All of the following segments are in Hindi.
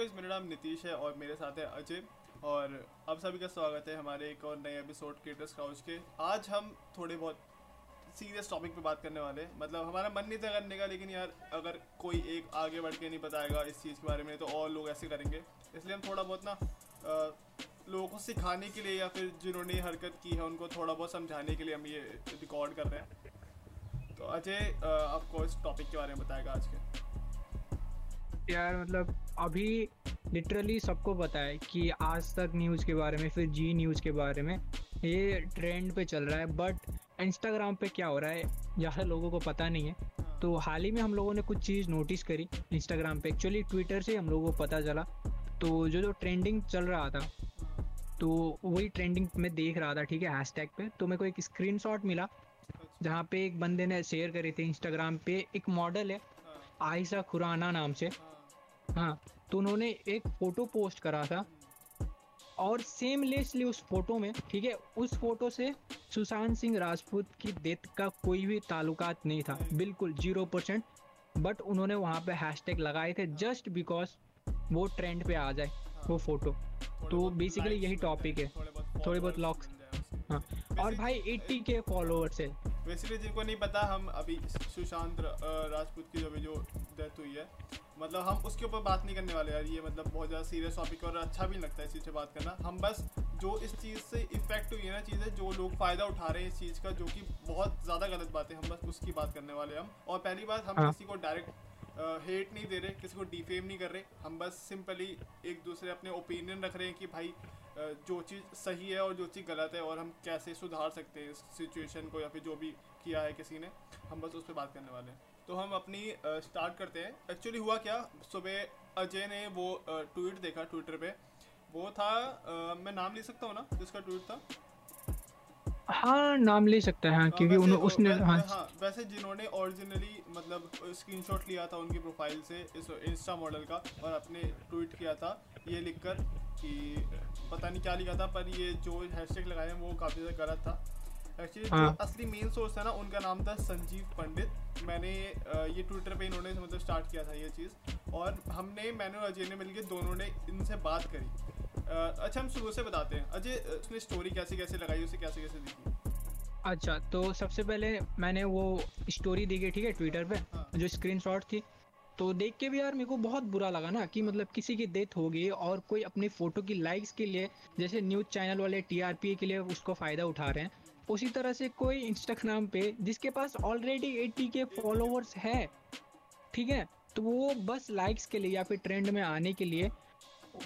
गाइस मेरा नाम नीतीश है और मेरे साथ है अजय। और अब सभी का स्वागत है हमारे एक और नए एपिसोड क्रिएटर्स काउच के। आज हम थोड़े बहुत सीरियस टॉपिक पे बात करने वाले हैं। मतलब हमारा मन नहीं था करने का, लेकिन यार अगर कोई एक आगे बढ़ के नहीं बताएगा इस चीज़ के बारे में तो और लोग ऐसे करेंगे। इसलिए हम थोड़ा बहुत ना लोगों को सिखाने के लिए या फिर जिन्होंने हरकत की है, उनको थोड़ा बहुत समझाने के लिए हम ये रिकॉर्ड कर रहे हैं। तो अजय आपको इस टॉपिक के बारे में बताएगा आज के। यार मतलब अभी लिटरली सबको पता है कि आज तक न्यूज़ के बारे में फिर जी न्यूज़ के बारे में ये ट्रेंड पे चल रहा है बट इंस्टाग्राम पे क्या हो रहा है ज़्यादा लोगों को पता नहीं है। तो हाल ही में हम लोगों ने कुछ चीज़ नोटिस करी इंस्टाग्राम पे। एक्चुअली ट्विटर से हम लोगों को पता चला। तो जो जो ट्रेंडिंग चल रहा था तो वही ट्रेंडिंग मैं देख रहा था ठीक है हैशटैग पे। तो मेरे को एक स्क्रीनशॉट मिला जहाँ पे एक बंदे ने शेयर करी थी इंस्टाग्राम पे। एक मॉडल है हाँ। आयशा खुराना नाम से। हाँ तो उन्होंने एक फ़ोटो पोस्ट करा था। और सेमलेसली उस फ़ोटो में ठीक है उस फ़ोटो से सुशांत सिंह राजपूत की डेथ का कोई भी ताल्लुकात नहीं था। बिल्कुल ज़ीरो परसेंट बट उन्होंने वहाँ पे हैशटैग लगाए थे जस्ट बिकॉज़ वो ट्रेंड पे आ जाए वो फ़ोटो तो बेसिकली यही टॉपिक है। थोड़ी बहुत उसके। हाँ और भाई 80 के फॉलोअर्स है। बेसिकली जिनको नहीं पता हम अभी सुशांत राजपूत की जो अभी जो डेथ हुई है। मतलब हम उसके ऊपर बात नहीं करने वाले यार ये मतलब बहुत ज़्यादा सीरियस टॉपिक और अच्छा भी नहीं लगता है इस चीज़ से बात करना। हम बस जो इस चीज़ से इफ़ेक्ट हुई है ना चीज़ें जो लोग फ़ायदा उठा रहे हैं इस चीज़ का जो कि बहुत ज़्यादा गलत बात है हम बस उसकी बात करने वाले हम। और पहली बात हम हाँ। किसी को डायरेक्ट हेट नहीं दे रहे किसी को डिफेम नहीं कर रहे। हम बस सिंपली एक दूसरे अपने ओपिनियन रख रहे हैं कि भाई जो चीज़ सही है और जो चीज़ गलत है और हम कैसे सुधार सकते हैं इस सिचुएशन को या फिर जो भी किया है किसी ने हम बस उस पर बात करने वाले हैं। तो हम अपनी स्टार्ट करते हैं। एक्चुअली हुआ क्या? सुबह अजय ने वो ट्वीट देखा ट्विटर पे। वो था अ, मैं नाम ले सकता हूँ ना जिसका ट्वीट था? हाँ नाम ले सकता है हाँ हाँ, क्योंकि वैसे- उन, उसने वै- हाँ हाँ वैसे जिन्होंने ओरिजिनली मतलब स्क्रीनशॉट लिया था उनकी प्रोफ़ाइल से इस इंस्टा मॉडल का और अपने ट्वीट किया था ये लिखकर कि पता नहीं क्या लिखा था पर ये जो हैशटैग लगाए हैं वो काफ़ी ज़्यादा गलत था। एक्चुअली जो हाँ। असली मेन सोर्स है ना उनका नाम था संजीव पंडित। मैंने ये ट्विटर पे इन्होंने मतलब स्टार्ट किया था ये चीज़। और हमने मैंने और अजय ने मिलकर दोनों ने इनसे बात करी। अच्छा हम शुरू से बताते हैं। अजय उसने स्टोरी कैसे कैसे लगाई उसे कैसे कैसे दिखी? अच्छा तो सबसे पहले मैंने वो स्टोरी देखी ठीक है ट्विटर पे हाँ। जो स्क्रीनशॉट थी। तो देख के भी यार मेरे को बहुत बुरा लगा ना कि मतलब किसी की डेथ हो गई और कोई अपनी फ़ोटो की लाइक्स के लिए जैसे न्यूज़ चैनल वाले टीआरपी के लिए उसको फ़ायदा उठा रहे हैं। उसी तरह से कोई इंस्टाग्राम पे, जिसके पास ऑलरेडी 80 के फॉलोअर्स है, ठीक है? तो वो बस लाइक्स के लिए या फिर ट्रेंड में आने के लिए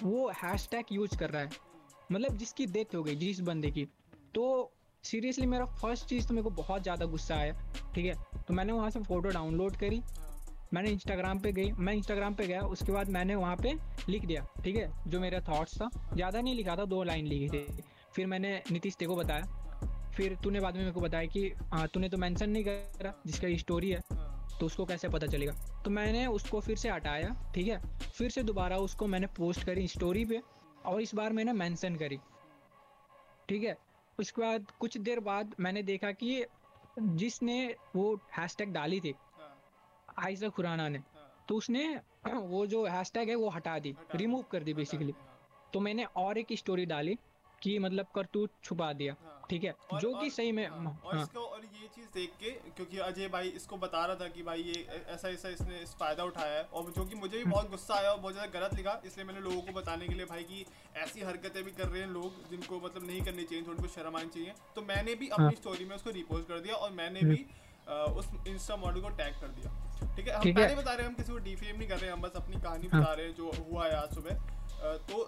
वो हैशटैग यूज़ कर रहा है। मतलब जिसकी डेथ हो गई, जिस बंदे की। तो सीरियसली मेरा फ़र्स्ट चीज़ तो मेरे को बहुत ज़्यादा गुस्सा आया, ठीक है? तो मैंने वहाँ से फ़ोटो डाउनलोड करी, मैंने इंस्टाग्राम पे गई, मैं इंस्टाग्राम पे गया, उसके बाद मैंने वहाँ पे लिख दिया, ठीक है? जो मेरा थॉट्स था, ज़्यादा नहीं लिखा था, दो लाइन लिखी थी। फिर मैंने नीतीश ते को बताया फिर तूने बाद में मेरे को बताया कि हाँ तूने तो मेंशन नहीं करा जिसका स्टोरी है हाँ। तो उसको कैसे पता चलेगा? तो मैंने उसको फिर से हटाया ठीक है? फिर से दोबारा उसको मैंने पोस्ट करी स्टोरी पे और इस बार मैंने मेंशन करी ठीक है? उसके बाद कुछ देर बाद मैंने देखा कि जिसने वो हैशटैग डाली थी हाँ। आयशा खुराना ने तो उसने वो जो हैशटैग है वो हटा दी रिमूव कर दी बेसिकली तो मैंने और एक स्टोरी डाली कि मतलब करतूत छुपा दिया। हाँ। ठीक है और- जो कि सही में हाँ, और हाँ। इसको और ये चीज़ देख के क्योंकि अजय भाई इसको बता रहा था कि भाई ये ऐसा ऐसा इसने इस फ़ायदा उठाया है और जो कि मुझे भी बहुत गुस्सा आया और बहुत ज़्यादा गलत लिखा इसलिए मैंने लोगों को बताने के लिए भाई कि ऐसी हरकतें भी कर रहे हैं लोग जिनको मतलब नहीं करनी चाहिए थोड़ी को शर्म आनी चाहिए। तो मैंने भी अपनी हाँ। स्टोरी में उसको रिपोस्ट कर दिया और मैंने भी उस इंस्टा मॉडल को टैग कर दिया। ठीक है हम पहले बता रहे हैं हम किसी को डिफेम नहीं कर रहे हैं हम बस अपनी कहानी। बता रहे हैं जो हुआ है आज सुबह। तो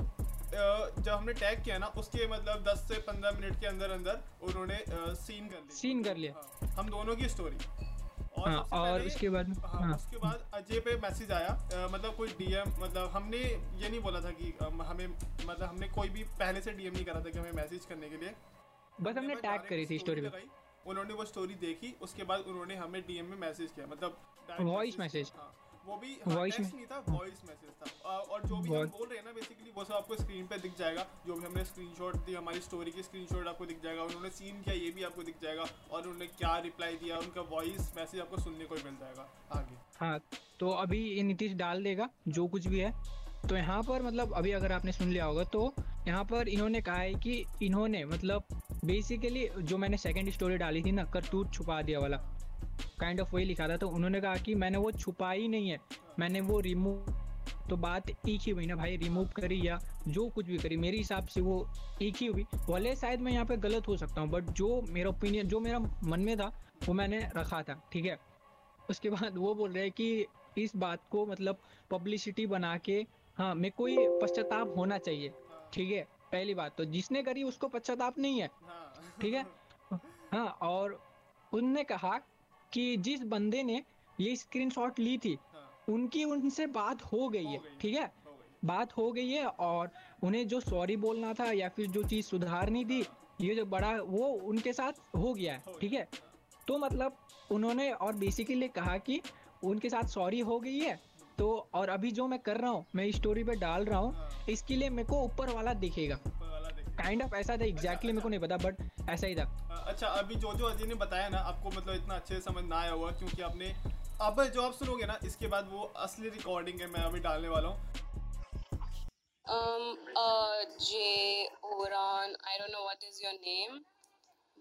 जब हमने टैग किया ना उसके मतलब 10 से 15 मिनट के अंदर अंदर उन्होंने सीन कर लिया। सीन कर लिया। हाँ, हम दोनों की स्टोरी और हाँ और उसके बाद हाँ, हाँ। उसके बाद अजय पे मैसेज आया मतलब कोई डीएम मतलब हमने ये नहीं बोला था कि हमें मतलब हमने कोई भी पहले से डीएम नहीं करा था कि हमें मैसेज करने के लिए। बस हमने टैग करी थी स्टोरी पे। उन्होंने वो स्टोरी देखी उसके बाद उन्होंने हमें डीएम में मैसेज किया मतलब Voice message। हाँ, वो भी Voice टेक्स्ट नहीं था वॉइस मैसेज था। और जो भी हम बोल रहे हैं ना बेसिकली वो सब आपको स्क्रीन पे दिख जाएगा। जो भी हमने स्क्रीनशॉट दी हमारी स्टोरी की स्क्रीनशॉट आपको दिख जाएगा उन्होंने सीन किया ये भी आपको दिख जाएगा और उन्होंने क्या रिप्लाई दिया उनका वॉइस मैसेज आपको सुनने को मिल जाएगा आगे। हाँ तो अभी ये नीतीश डाल देगा जो कुछ भी है। तो यहाँ पर मतलब अभी अगर आपने सुन लिया होगा तो यहाँ पर इन्होंने कहा है कि इन्होंने मतलब बेसिकली जो मैंने सेकंड स्टोरी डाली थी ना करतूत छुपा दिया वाला काइंड ऑफ़ वही लिखा था तो उन्होंने कहा कि मैंने वो छुपाई नहीं है मैंने वो रिमूव तो बात एक ही हुई ना भाई रिमूव करी या जो कुछ भी करी मेरे हिसाब से वो एक ही हुई। भले शायद मैं यहाँ पे गलत हो सकता हूँ बट जो मेरा ओपिनियन जो मेरा मन में था वो मैंने रखा था ठीक है? उसके बाद वो बोल रहे हैं कि इस बात को मतलब पब्लिसिटी बना के हाँ मैं कोई पश्चाताप होना चाहिए ठीक है? पहली बात तो जिसने करी उसको पश्चाताप नहीं है हाँ। ठीक है? हाँ और उनने कहा कि जिस बंदे ने ये स्क्रीनशॉट ली थी हाँ। उनकी उनसे बात हो गई है ठीक है? बात हो गई है और उन्हें जो सॉरी बोलना था या फिर जो चीज़ सुधारनी थी ये जो बड़ा वो उनके साथ हो गया है ठीक है? तो मतलब उन्होंने और बेसिकली कहा कि उनके साथ सॉरी हो गई है तो और अभी जो मैं कर रहा हूँ मैं स्टोरी पे डाल रहा हूँ हाँ। इसके लिए मेरे को ऊपर वाला दिखेगा। काइंड ऑफ़ ऐसा था एग्जैक्टली मेरे को नहीं पता बट ऐसा ही था अच्छा अभी जो जो अजय ने बताया ना आपको मतलब इतना अच्छे से समझ ना आया होगा क्योंकि आपने अब जो आप सुनोगे ना इसके बाद वो असली रिकॉर्डिंग है मैं अभी डालने वाला हूँ Um, uh, J. Oran, I don't know what is your name.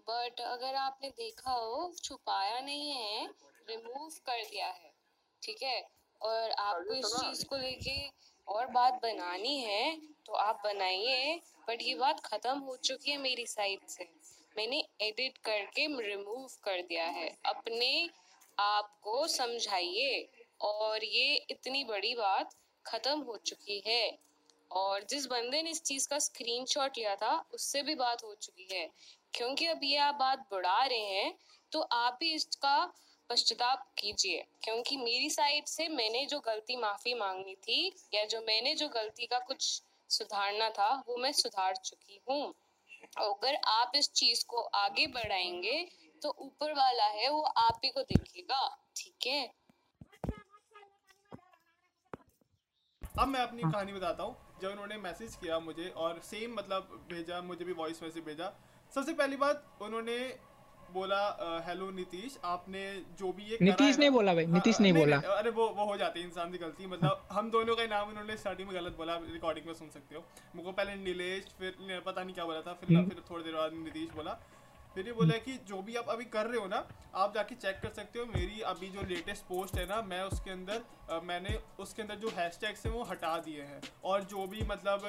But अगर आपने देखा हो छुपाया नहीं है रिमूव कर दिया है ठीक है और आपको इस चीज़ को लेके और बात बनानी है तो आप बनाइए बट ये बात खत्म हो चुकी है मेरी साइड से। मैंने एडिट करके रिमूव कर दिया है। अपने आप को समझाइए। और ये इतनी बड़ी बात खत्म हो चुकी है। और जिस बंदे ने इस चीज़ का स्क्रीनशॉट लिया था, उससे भी बात हो चुकी है। क्योंकि अब ये आप बात बढ़ा रहे हैं तो आप ही इसका पश्चाताप कीजिए। क्योंकि मेरी साइड से मैंने जो गलती माफ़ी मांगनी थी, या जो मैंने जो गलती का कुछ सुधारना था, वो मैं सुधार चुकी हूँ। अगर आप इस चीज़ को आगे बढ़ाएँगे तो ऊपर वाला है, वो आप ही को देखेगा, ठीक है? अब मैं अपनी कहानी बताता हूँ। जब उन्होंने मैसेज किया मुझे और सेम मतलब भेजा, मुझे भी वॉइस मैसेज भेजा। सबसे पहली बात, उन्होंने बोला हेलो नीतीश आपने जो भी ये नीतीश है नहीं बोला भाई नीतीश नहीं बोला अरे वो वो हो जाती है इंसान की गलती मतलब हम दोनों का नाम उन्होंने स्टार्टिंग में गलत बोला रिकॉर्डिंग में सुन सकते हो मुझको पहले नीलेश फिर पता नहीं क्या बोला था फिर हम्म। फिर थोड़ी देर बाद नीतीश बोला फिर ये बोला कि जो भी आप अभी कर रहे हो ना आप जाके चेक कर सकते हो। मेरी अभी जो लेटेस्ट पोस्ट है ना मैं उसके अंदर मैंने उसके अंदर जो हैश हैशटैग्स हैं वो हटा दिए हैं। और जो भी मतलब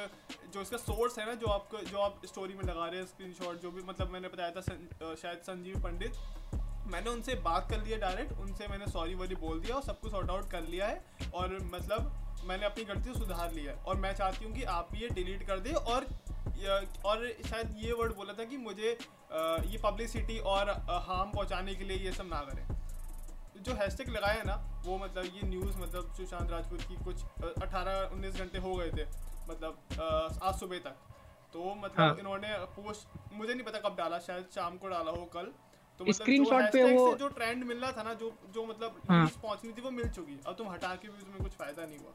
जो इसका सोर्स है ना जो आपको जो आप स्टोरी में लगा रहे हैं स्क्रीनशॉट जो भी मतलब मैंने बताया था सं, शायद संजीव पंडित मैंने उनसे बात कर लिया डायरेक्ट उनसे मैंने सॉरी वॉरी बोल दिया और सब कुछ सॉर्ट आउट कर लिया है। और मतलब मैंने अपनी गलती सुधार लिया है। और मैं चाहती हूँ कि आप ये डिलीट कर दें और और शायद ये वर्ड बोला था कि मुझे ये पब्लिसिटी और हार्म पहुँचाने के लिए ये सब ना करें। जो हैशटैग लगाया ना वो मतलब ये न्यूज़ मतलब सुशांत राजपूत की कुछ अठारह उन्नीस घंटे हो गए थे मतलब आज सुबह तक। तो मतलब हाँ। इन्होंने पोस्ट मुझे नहीं पता कब डाला शायद शाम को डाला हो कल। तो मतलब पे वो- से जो ट्रेंड मिल रहा था ना जो जो मतलब हाँ। पहुंचनी थी वो मिल चुकी। अब तुम हटा के भी उसमें कुछ फ़ायदा नहीं हुआ।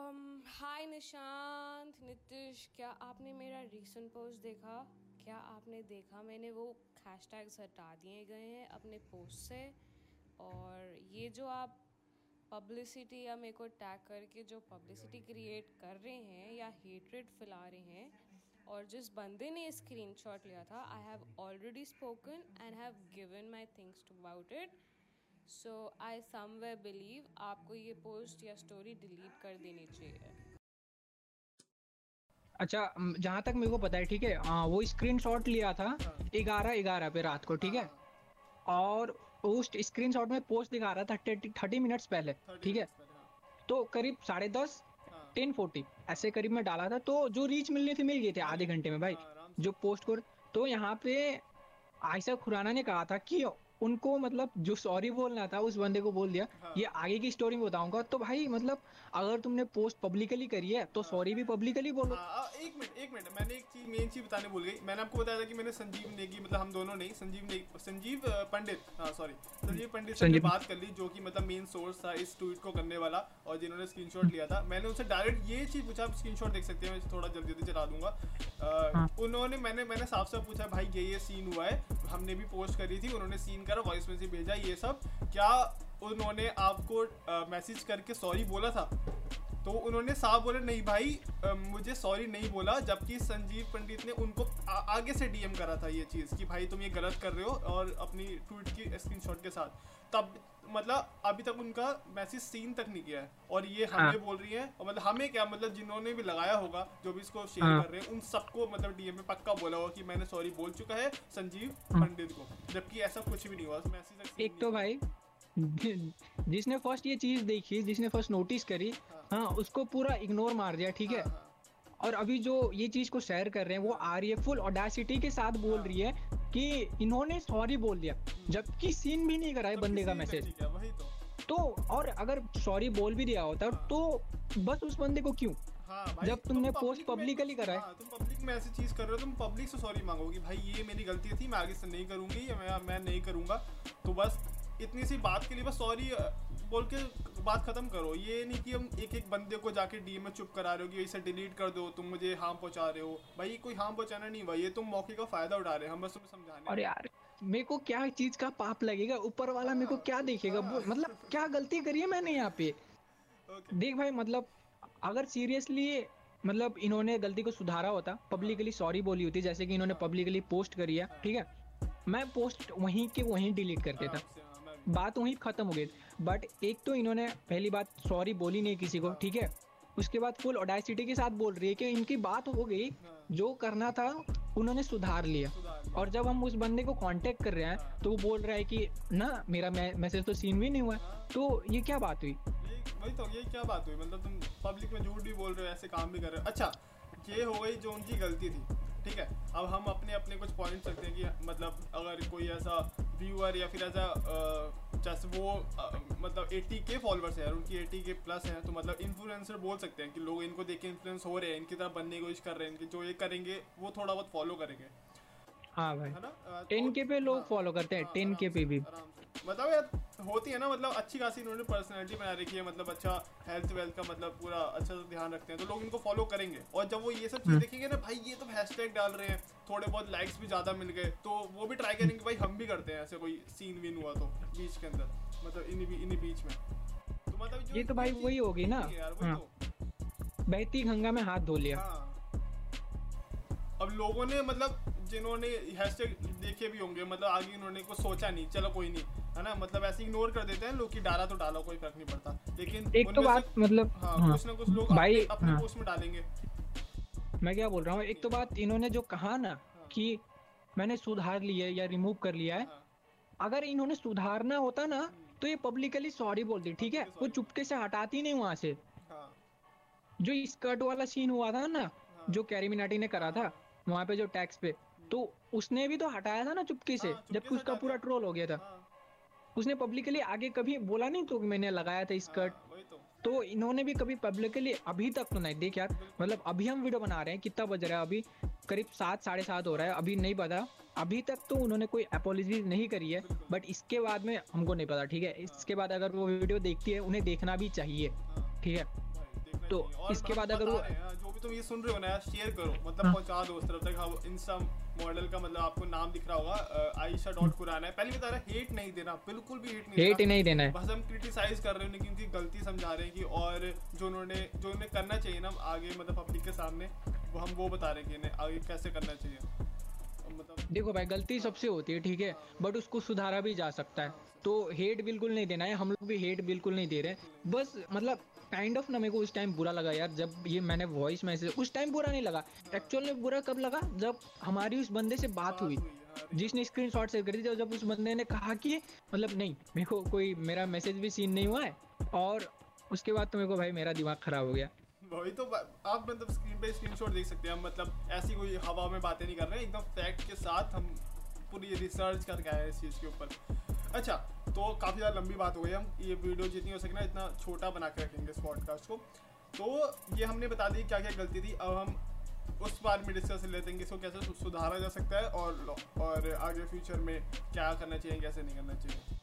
हाय निशांत नितिश क्या आपने मेरा रिसेंट पोस्ट देखा? क्या आपने देखा? मैंने वो हैशटैग्स हटा दिए गए हैं अपने पोस्ट से। और ये जो आप पब्लिसिटी या मेरे को टैग करके जो पब्लिसिटी क्रिएट कर रहे हैं या हेटरेट फैला रहे हैं, और जिस बंदे ने स्क्रीनशॉट लिया था I have already spoken and have given my things to about it so I somewhere believe आपको ये पोस्ट या स्टोरी डिलीट कर देनी चाहिए। अच्छा जहाँ तक मेरे को पता है ठीक है? हाँ, वो स्क्रीनशॉट लिया था ग्यारह ग्यारह पे रात को ठीक है? और उस स्क्रीनशॉट में पोस्ट दिखा रहा था थर्टी मिनट्स पहले ठीक है? हाँ, तो करीब साढ़े दस हाँ, टेन फोर्टी ऐसे करीब में डाला था तो जो रीच मिलनी थी मिल गई थी आधे घंटे में भाई हाँ। जो पोस्ट को तो यहाँ पे आयशा खुराना ने कहा था कि उनको मतलब जो सॉरी बोलना था उस बंदे को बोल दिया हाँ। ये आगे की स्टोरी में बताऊँगा। तो भाई मतलब अगर तुमने पोस्ट पब्लिकली करी है तो हाँ। सॉरी भी पब्लिकली बोलो। हाँ, आ, एक मिनट एक मिनट मैंने एक चीज़ मेन चीज़ बताने भूल गई। मैंने आपको बताया था कि मैंने संजीव नेगी मतलब हम दोनों नहीं संजीव नेगी संजीव पंडित हाँ सॉरी संजीव पंडित से बात कर ली जो कि मतलब मेन सोर्स था इस ट्वीट को करने वाला और जिन्होंने स्क्रीनशॉट लिया था। मैंने उनसे डायरेक्ट ये चीज़ पूछा आप स्क्रीनशॉट देख सकते हैं मैं थोड़ा जल्दी जल्दी चला दूँगा। हाँ। उन्होंने मैंने मैंने साफ़ साफ़ पूछा भाई ये ये सीन हुआ है। हमने भी पोस्ट करी थी उन्होंने सीन करा वॉइस मैसेज भेजा ये सब। क्या उन्होंने आपको मैसेज करके सॉरी बोला था? तो उन्होंने साफ़ बोले नहीं भाई मुझे सॉरी नहीं बोला जबकि संजीव पंडित ने उनको आ, आगे से डीएम करा था ये चीज़ कि भाई तुम ये गलत कर रहे हो और अपनी ट्वीट की स्क्रीनशॉट के साथ तब मतलब अभी तक उनका मैसेज सीन तक नहीं किया है और ये हमें हाँ। बोल रही है और मतलब हमें क्या मतलब जिन्होंने भी लगाया होगा जो भी इसको शेयर हाँ। कर रहे हैं उन सबको मतलब डीएम में पक्का बोला होगा कि मैंने सॉरी बोल चुका है संजीव हाँ। पंडित को जबकि ऐसा कुछ भी नहीं हुआ मैसेज एक तो भाई जिसने फ़र्स्ट ये चीज़ देखी जिसने फ़र्स्ट नोटिस करी हाँ उसको पूरा इग्नोर मार दिया ठीक है हाँ, हाँ। और अभी जो ये चीज़ को शेयर कर रहे हैं वो आ रही है फुल ऑडासिटी के साथ बोल हाँ। रही है कि इन्होंने सॉरी बोल दिया जबकि सीन भी नहीं करा है तो बंदे का मैसेज तो तो और अगर सॉरी बोल भी दिया होता हाँ। तो बस उस बंदे को क्यों हाँ जब तुमने public post में- publicly करा है। हाँ, तुम पब्लिक में ऐसी चीज़ कर रहे हो तुम पब्लिक से सॉरी मांगोगी भाई ये मेरी गलती थी मैं आगे से नहीं करूँगी या मैं मैं नहीं करूँगा तो बस इतनी सी बात के लिए बस सॉरी बोल के बात खत्म करो। ये नहीं कि हम एक एक बंदे को जाके डीएम में चुप करा रहे हो कि इसे डिलीट कर दो तुम मुझे हार्म पहुँचा रहे हो। भाई कोई हार्म पहुंचाना नहीं हुआ ये तुम मौके का फ़ायदा उठा रहे हैं हम बस तुम्हें समझाने और यार मेरे को क्या चीज़ का पाप लगेगा? ऊपर वाला मेरे को क्या देखेगा? मतलब क्या गलती करी है मैंने यहाँ पे? देख भाई मतलब अगर सीरियसली मतलब इन्होंने गलती को सुधारा होता पब्लिकली सॉरी बोली होती जैसे कि इन्होंने पब्लिकली पोस्ट करी है ठीक है? मैं पोस्ट वहीं के वहीं डिलीट कर देता। बात वहीं खत्म हो गई। बट एक तो इन्होंने पहली बात सॉरी बोली नहीं किसी को ठीक है? उसके बाद फुल ऑडासिटी के साथ बोल रही है कि इनकी बात हो गई हाँ, जो करना था उन्होंने सुधार लिया। और जब हम उस बंदे को कांटेक्ट कर रहे हैं तो वो बोल रहा है कि ना मेरा मैसेज तो सीन भी नहीं हुआ तो ये क्या बात हुई? वही तो ये क्या बात हुई? मतलब तुम पब्लिक में झूठ भी बोल रहे हो ऐसे काम भी कर रहे हो। अच्छा ये हो गई जो उनकी गलती थी। ठीक है? अब हम अपने अपने कुछ पॉइंट सकते हैं कि मतलब अगर कोई ऐसा व्यूअर या फिर ऐसा जैसे वो अ, मतलब 80 के फॉलोअर्स है उनकी 80 के प्लस हैं तो मतलब इन्फ्लुएंसर बोल सकते हैं कि लोग इनको देख के इन्फ्लुएंस हो रहे हैं इनकी तरह बनने की कोशिश कर रहे हैं इनकी जो ये करेंगे वो थोड़ा बहुत फॉलो करेंगे। हाँ भाई। है ना? टेन के पे लोग हाँ, फॉलो करते हैं हाँ, टेन के पे भी। मतलब यार। होती है ना मतलब अच्छी खासी इन्होंने पर्सनैलिटी बना रखी है मतलब अच्छा हेल्थ वेल्थ का मतलब पूरा अच्छा से ध्यान रखते हैं तो लोग इनको फॉलो करेंगे। और जब वो ये सब चीज़ हम्म। देखेंगे ना भाई ये तो हैशटैग डाल रहे हैं थोड़े बहुत लाइक्स भी ज़्यादा मिल गए तो वो भी ट्राई करेंगे भाई हम भी करते हैं ऐसे कोई सीन विन हुआ तो बीच के अंदर मतलब इन्हीं इन्हीं बीच में। तो मतलब ये तो भाई वही होगी ना। हाँ। तो। बहती गंगा में हाथ धो लिया। हाँ। अब लोगों ने मतलब जिन्होंने हैशटैग देखे भी होंगे मतलब आगे इन्होंने कुछ सोचा नहीं चलो कोई नहीं है ना? मतलब ऐसे इग्नोर कर देते हैं लोग कि डाला तो डालो कोई फ़र्क नहीं पड़ता। लेकिन एक तो बात मतलब हाँ, हाँ। कुछ ना कुछ लोग भाई, अपने, अपने हाँ। पोस्ट में डालेंगे। मैं क्या बोल रहा हूँ? एक तो बात इन्होंने जो कहा ना कि मैंने सुधार लिया है या रिमूव कर लिया है अगर इन्होंने सुधारना होता ना तो ये पब्लिकली सॉरी बोलती ठीक है? वो चुपके से हटाती नहीं वहाँ से। हाँ, जो स्कर्ट वाला सीन हुआ था ना जो कैरी मिनाटी ने करा था वहाँ पे जो टैक्स पे तो उसने भी तो हटाया था ना चुपके से हाँ, जबकि उसका पूरा ट्रोल हो गया था। हाँ, उसने पब्लिकली आगे कभी बोला नहीं तो मैंने लगाया था स्कर्ट हाँ, तो। तो इन्होंने भी कभी पब्लिकली अभी तक तो नहीं देख यार मतलब अभी हम वीडियो बना रहे हैं कितना बज रहा है अभी? करीब सात साढ़े सात हो रहा है अभी नहीं पता। अभी तक तो उन्होंने कोई अपोलॉजी नहीं करी है बट इसके बाद में हमको नहीं पता ठीक है? इसके बाद अगर वो वीडियो देखती है उन्हें देखना भी चाहिए ठीक है? तो इसके बाद अगर वो- जो भी तुम ये सुन रहे हो ना शेयर करो। मतलब। पहुँचा दो उस तरफ़ तक इंस्टा मॉडल का मतलब आपको नाम दिख रहा होगा आयशा डॉट कुराना है। पहले बता रहा है हेट नहीं देना बिल्कुल भी हेट नहीं हेट नहीं देना है। बस हम क्रिटिसाइज कर रहे हैं लेकिन उनकी गलती समझा रहे हैं कि और जो उन्होंने जो उन्हें करना चाहिए ना आगे मतलब पब्लिक के सामने वो हम वो बता रहे हैं कि इन्हें आगे कैसे करना चाहिए। देखो भाई, गलती सबसे होती है, ठीक है? बट उसको सुधारा भी जा सकता है। तो हेट बिल्कुल नहीं देना है। हम लोग भी हेट बिल्कुल नहीं दे रहे बस मतलब काइंड ऑफ़ ना मेरे को उस टाइम बुरा लगा यार, जब ये मैंने वॉइस मैसेज उस टाइम बुरा नहीं लगा। एक्चुअल में बुरा कब लगा? जब हमारी उस बंदे से बात हुई। जिसने स्क्रीन शॉट शेयर करी थी जब उस बंदे ने कहा कि मतलब नहीं, मेरे को कोई, मेरा मैसेज भी सीन नहीं हुआ है। और उसके बाद तो मेरे को भाई मेरा दिमाग खराब हो गया। वही तो आप मतलब स्क्रीन पे स्क्रीनशॉट देख सकते हैं हम मतलब ऐसी कोई हवा में बातें नहीं कर रहे हैं एकदम फैक्ट के साथ हम पूरी रिसर्च करके आए हैं इस चीज़ के ऊपर। अच्छा तो काफ़ी ज़्यादा लंबी बात हो गई हम ये वीडियो जितनी हो सके ना इतना छोटा बना के रखेंगे इस पॉडकास्ट को। तो ये हमने बता दी क्या क्या गलती थी अब हम उस बारे में डिस्कस हैं कि इसको कैसे सुधारा जा सकता है और और आगे फ्यूचर में क्या करना चाहिए कैसे नहीं करना चाहिए।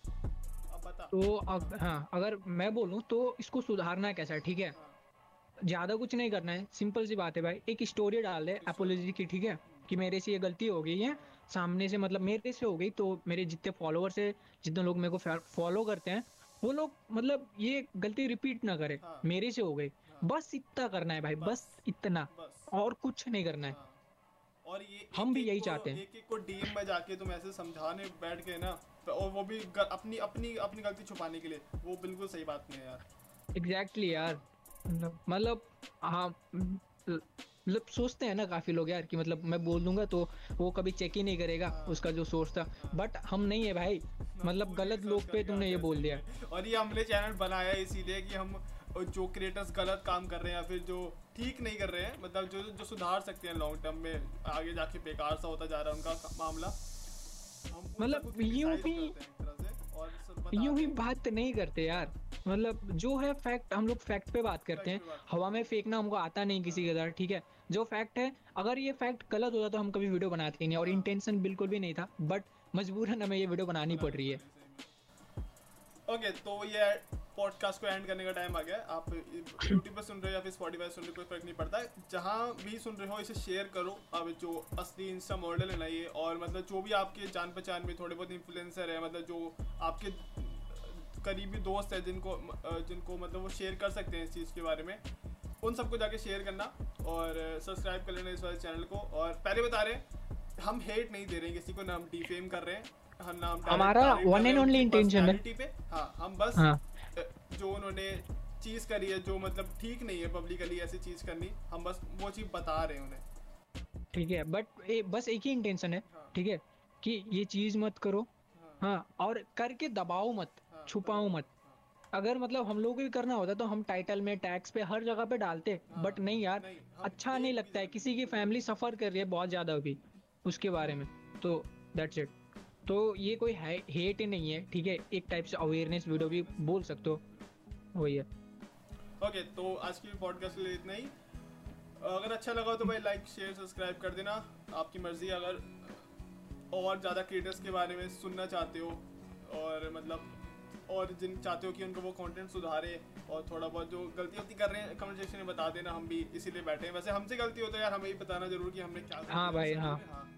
अब बता। तो अग, हाँ अगर मैं बोलूँ तो इसको सुधारना कैसा है ठीक है हाँ, ज़्यादा कुछ नहीं करना है सिंपल सी बात है भाई। एक स्टोरी डाल दे अपोलॉजी की ठीक है? कि मेरे से ये गलती हो गई है सामने से मतलब मेरे से हो गई तो मेरे जितने फॉलोअर्स है जितने लोग मेरे को फॉलो करते हैं वो लोग मतलब ये गलती रिपीट ना करे हाँ। मेरे से हो गई। हाँ, बस इतना करना है भाई बस। बस इतना। बस। और कुछ नहीं करना है। हाँ। और ये हम भी यही चाहते हैं। एक एक को डीएम में जाके तुम ऐसे समझाने बैठ गए ना तो और वो भी अपनी अपनी अपनी गलती छुपाने के लिए वो बिल्कुल सही बात नहीं है यार। एग्जैक्टली यार। मतलब मतलब हाँ मतलब सोचते हैं ना काफ़ी लोग यार कि मतलब मैं बोल दूँगा तो वो कभी चेक ही नहीं करेगा हाँ। उसका जो सोर्स था। बट हम नहीं है भाई। मतलब गलत लोग पे तुमने ये बोल दिया। और ये हमने चैनल बनाया इसीलिए कि हम जो क्रिएटर्स गलत काम कर रहे हैं या फिर जो ठीक नहीं कर रहे हैं मतलब जो जो सुधार सकते हैं लॉन्ग टर्म में आगे जाके बेकार सा होता जा रहा है उनका मामला मतलब सबको यूँ हैं ही बात नहीं करते यार। मतलब जो है फैक्ट हम लोग फैक्ट पे बात करते हैं। हवा में फेंकना हमको आता नहीं किसी के द्वारा ठीक है? जो फैक्ट है अगर ये फैक्ट गलत होता तो हम कभी वीडियो बनाते ही नहीं और हाँ। इंटेंशन बिल्कुल भी नहीं था बट मजबूरन हमें ये वीडियो बनानी पड़ रही है। ओके तो ये पॉडकास्ट को एंड करने का टाइम आ गया आप यूट्यूब पे सुन रहे हो या फिर स्पॉटिफाई सुन रहे हो कोई फ़र्क नहीं पड़ता जहाँ भी सुन रहे हो इसे शेयर करो। अब जो असली इंस्टा मॉडल है ना ये और मतलब जो भी आपके जान पहचान में थोड़े बहुत इन्फ्लुएंसर है मतलब जो आपके करीबी दोस्त है जिनको जिनको मतलब वो शेयर कर सकते हैं इस चीज़ के बारे में उन सबको जाके शेयर करना और सब्सक्राइब कर लेना इस वाले चैनल को। और पहले बता रहे हैं हम हेट नहीं दे रहे हैं किसी को ना हम डिफेम कर रहे हैं हम नाम हमारा one and only intention है। पे हाँ हम बस हाँ। जो उन्होंने चीज़ करी है जो मतलब ठीक नहीं है पब्लिकली ऐसी चीज़ करनी हम बस वो चीज़ बता रहे हैं उन्हें। ठीक है बट ए, बस एक ही इंटेंशन है ठीक हाँ। है कि ये चीज़ मत करो हाँ, हाँ और करके दबाओ मत हाँ, छुपाओ मत। अगर मतलब हम लोगों को भी करना होता तो हम टाइटल में टैक्स पे हर जगह पे डालते हाँ, बट नहीं यार नहीं, अच्छा नहीं लगता है किसी की फैमिली सफ़र कर रही है बहुत ज़्यादा अभी उसके बारे में तो दैट्स इट तो ये कोई हेट ही नहीं है ठीक है एक टाइप से अवेयरनेस वीडियो भी बोल सकते हो। वही है। ओके तो आज की पॉडकास्ट के लिए इतना ही। अगर अच्छा लगा हो तो भाई लाइक शेयर सब्सक्राइब कर देना। आपकी मर्ज़ी अगर और ज़्यादा क्रिएटर्स के बारे में सुनना चाहते हो और मतलब और जिन चाहते हो कि उनको वो कंटेंट सुधारे और थोड़ा बहुत जो गलती होती कर रहे हैं कमेंट सेक्शन में बता देना हम भी इसीलिए बैठे हैं। वैसे हमसे गलती हो तो यार हमें ही बताना ज़रूर कि हमने क्या हाँ भाई, उस हाँ।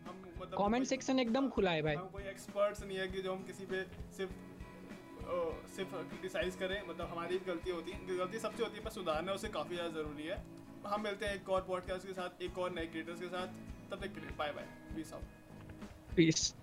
हम मतलब कमेंट सेक्शन एकदम खुला है भाई। कोई एक्सपर्ट्स नहीं है कि जो हम किसी पे सिर्फ़ सिर्फ़ क्रिटिसाइज करें मतलब हमारी एक गलती होती है। गलती सबसे होती है, पर सुधारना उसे काफ़ी ज़्यादा ज़रूरी है। हम मिलते हैं एक और पॉडकास्ट के साथ, एक और नए क्रिएटर्स के साथ। तब तक bye bye peace out peace